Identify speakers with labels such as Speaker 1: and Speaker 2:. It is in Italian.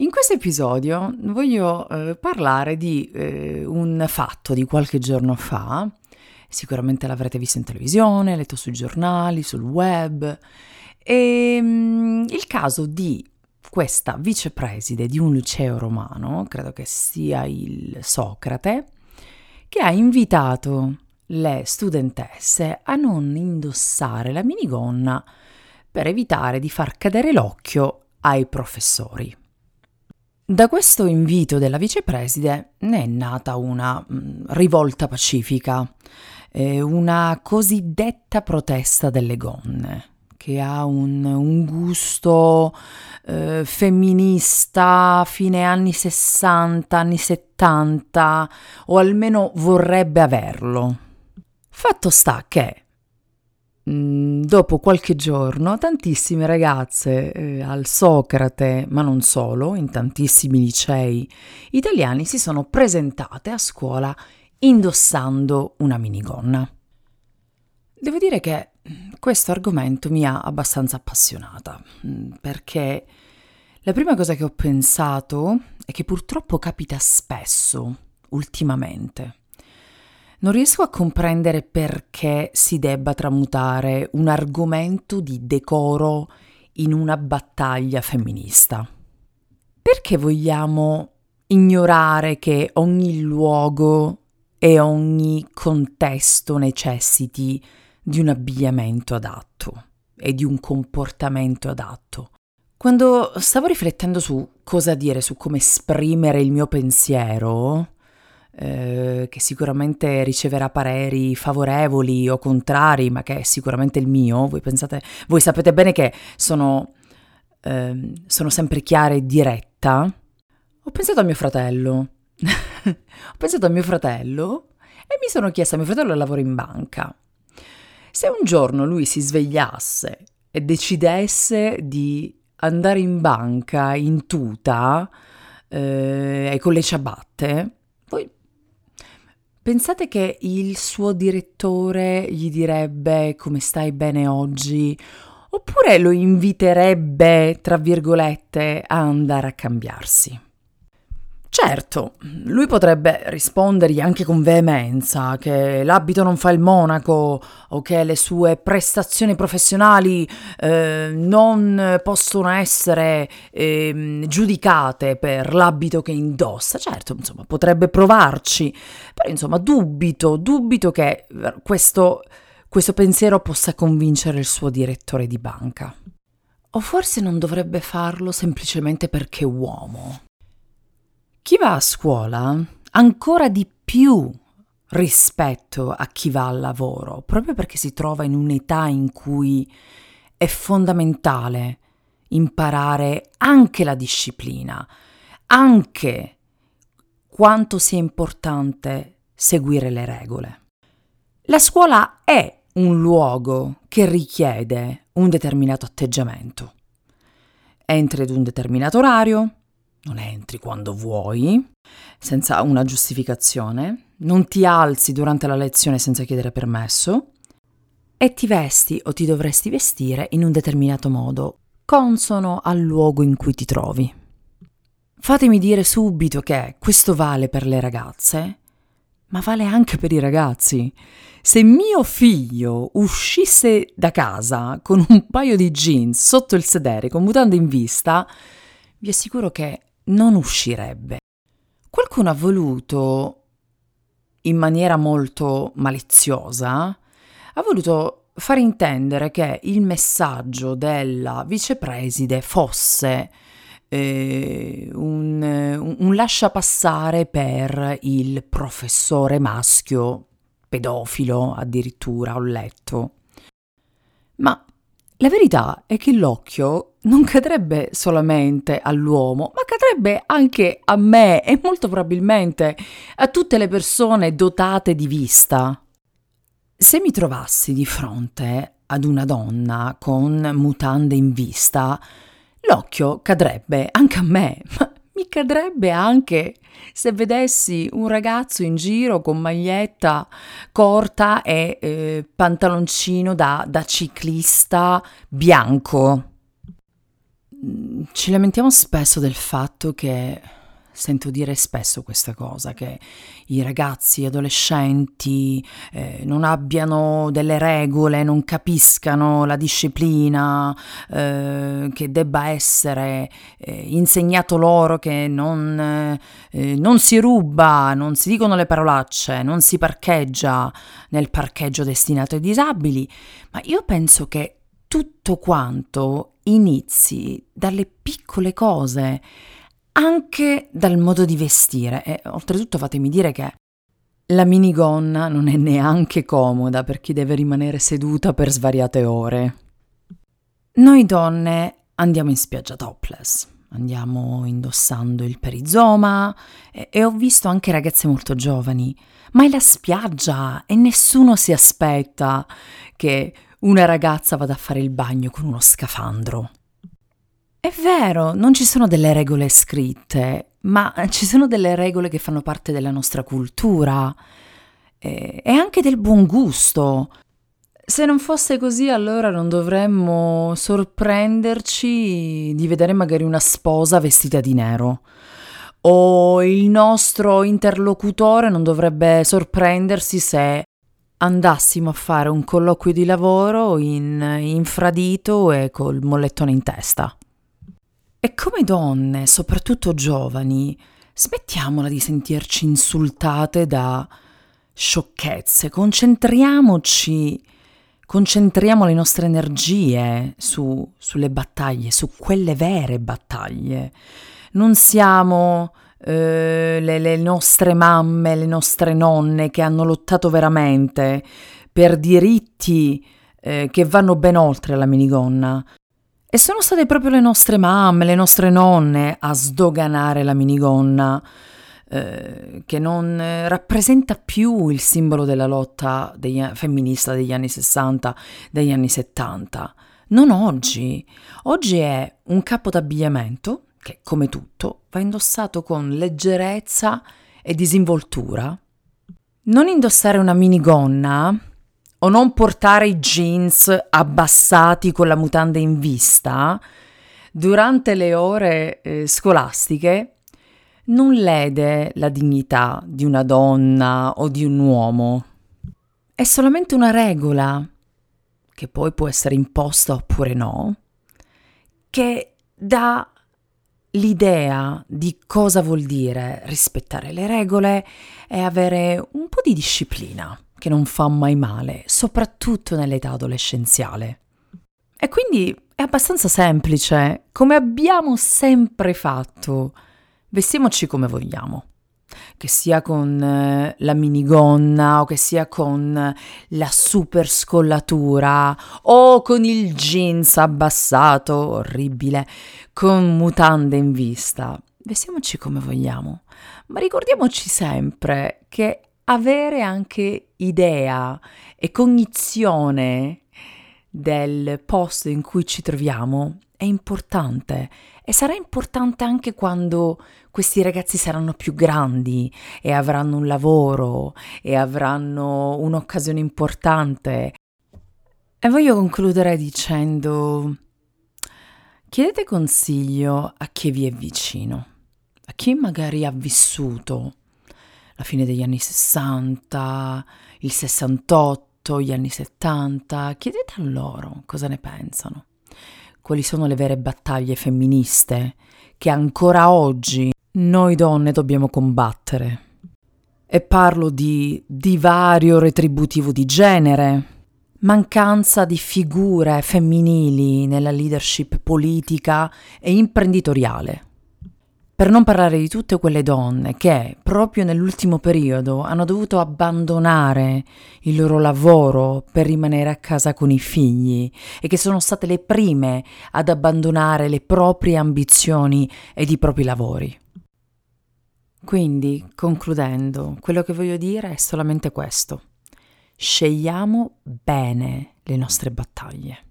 Speaker 1: In questo episodio voglio eh, parlare di eh, un fatto di qualche giorno fa, sicuramente l'avrete visto in televisione, letto sui giornali, sul web, e, um, il caso di questa vicepreside di un liceo romano, credo che sia il Socrate, che ha invitato le studentesse a non indossare la minigonna per evitare di far cadere l'occhio ai professori. Da questo invito della vicepreside ne è nata una mm, rivolta pacifica, eh, una cosiddetta protesta delle gonne, che ha un, un gusto eh, femminista fine anni 60, anni 70, o almeno vorrebbe averlo. Fatto sta che dopo qualche giorno tantissime ragazze eh, al Socrate, ma non solo, in tantissimi licei italiani si sono presentate a scuola indossando una minigonna. Devo dire che questo argomento mi ha abbastanza appassionata, mm, perché la prima cosa che ho pensato è che purtroppo capita spesso, ultimamente, non riesco a comprendere perché si debba tramutare un argomento di decoro in una battaglia femminista. Perché vogliamo ignorare che ogni luogo e ogni contesto necessiti di un abbigliamento adatto e di un comportamento adatto? Quando stavo riflettendo su cosa dire, su come esprimere il mio pensiero, eh, che sicuramente riceverà pareri favorevoli o contrari, ma che è sicuramente il mio. Voi, pensate, voi sapete bene che sono, eh, sono sempre chiara e diretta. Ho pensato a mio fratello. Ho pensato a mio fratello e mi sono chiesta, mio fratello lavora in banca. Se un giorno lui si svegliasse e decidesse di andare in banca in tuta eh, e con le ciabatte, Pensate che il suo direttore gli direbbe come stai bene oggi? Oppure lo inviterebbe, tra virgolette, a andare a cambiarsi? Certo, lui potrebbe rispondergli anche con veemenza che l'abito non fa il monaco o che le sue prestazioni professionali eh, non possono essere eh, giudicate per l'abito che indossa. Certo, insomma, potrebbe provarci, però insomma dubito, dubito che questo, questo pensiero possa convincere il suo direttore di banca. O forse non dovrebbe farlo semplicemente perché è uomo. Va a scuola ancora di più rispetto a chi va al lavoro, proprio perché si trova in un'età in cui è fondamentale imparare anche la disciplina, anche quanto sia importante seguire le regole. La scuola è un luogo che richiede un determinato atteggiamento. Entri ad un determinato orario, non entri quando vuoi, senza una giustificazione, non ti alzi durante la lezione senza chiedere permesso e ti vesti o ti dovresti vestire in un determinato modo, consono al luogo in cui ti trovi. Fatemi dire subito che questo vale per le ragazze, ma vale anche per i ragazzi. Se mio figlio uscisse da casa con un paio di jeans sotto il sedere, con mutande in vista, vi assicuro che non uscirebbe. Qualcuno ha voluto, in maniera molto maliziosa, ha voluto far intendere che il messaggio della vicepreside fosse eh, un, un, un lascia passare per il professore maschio pedofilo addirittura ho letto. Ma la verità è che l'occhio non cadrebbe solamente all'uomo, ma cadrebbe anche a me e molto probabilmente a tutte le persone dotate di vista. Se mi trovassi di fronte ad una donna con mutande in vista, l'occhio cadrebbe anche a me, ma mi cadrebbe anche se vedessi un ragazzo in giro con maglietta corta e eh, pantaloncino da, da ciclista bianco. mm, ci lamentiamo spesso del fatto che sento dire spesso questa cosa, che i ragazzi adolescenti eh, non abbiano delle regole, non capiscano la disciplina, eh, che debba essere eh, insegnato loro che non, eh, non si ruba, non si dicono le parolacce, non si parcheggia nel parcheggio destinato ai disabili, ma io penso che tutto quanto inizi dalle piccole cose anche dal modo di vestire e oltretutto fatemi dire che la minigonna non è neanche comoda per chi deve rimanere seduta per svariate ore. Noi donne andiamo in spiaggia topless, andiamo indossando il perizoma e, e ho visto anche ragazze molto giovani, ma è la spiaggia e nessuno si aspetta che una ragazza vada a fare il bagno con uno scafandro. È vero, non ci sono delle regole scritte, ma ci sono delle regole che fanno parte della nostra cultura e, anche del buon gusto. Se non fosse così, allora non dovremmo sorprenderci di vedere magari una sposa vestita di nero. O il nostro interlocutore non dovrebbe sorprendersi se andassimo a fare un colloquio di lavoro in infradito e col mollettone in testa. E come donne, soprattutto giovani, smettiamola di sentirci insultate da sciocchezze, concentriamoci, concentriamo le nostre energie su, sulle battaglie, su quelle vere battaglie. Non siamo eh, le, le nostre mamme, le nostre nonne che hanno lottato veramente per diritti eh, che vanno ben oltre la minigonna. E sono state proprio le nostre mamme, le nostre nonne a sdoganare la minigonna, eh, che non eh, rappresenta più il simbolo della lotta degli, femminista degli anni 60, degli anni 70. Non oggi. Oggi è un capo d'abbigliamento che, come tutto, va indossato con leggerezza e disinvoltura. Non indossare una minigonna o non portare i jeans abbassati con la mutanda in vista durante le ore eh, scolastiche non lede la dignità di una donna o di un uomo. È solamente una regola, che poi può essere imposta oppure no, che dà l'idea di cosa vuol dire rispettare le regole e avere un po' di disciplina che non fa mai male, soprattutto nell'età adolescenziale. E quindi è abbastanza semplice, come abbiamo sempre fatto. Vestiamoci come vogliamo. Che sia con eh, la minigonna o che sia con la super scollatura o con il jeans abbassato, orribile, con mutande in vista. Vestiamoci come vogliamo, ma ricordiamoci sempre che avere anche idea e cognizione del posto in cui ci troviamo è importante e sarà importante anche quando questi ragazzi saranno più grandi e avranno un lavoro e avranno un'occasione importante. E voglio concludere dicendo chiedete consiglio a chi vi è vicino, a chi magari ha vissuto la fine degli anni 60, il 68, gli anni 70, chiedete a loro cosa ne pensano. Quali sono le vere battaglie femministe che ancora oggi noi donne dobbiamo combattere. E parlo di divario retributivo di genere, mancanza di figure femminili nella leadership politica e imprenditoriale. Per non parlare di tutte quelle donne che, proprio nell'ultimo periodo, hanno dovuto abbandonare il loro lavoro per rimanere a casa con i figli e che sono state le prime ad abbandonare le proprie ambizioni ed i propri lavori. Quindi, concludendo, quello che voglio dire è solamente questo. Scegliamo bene le nostre battaglie.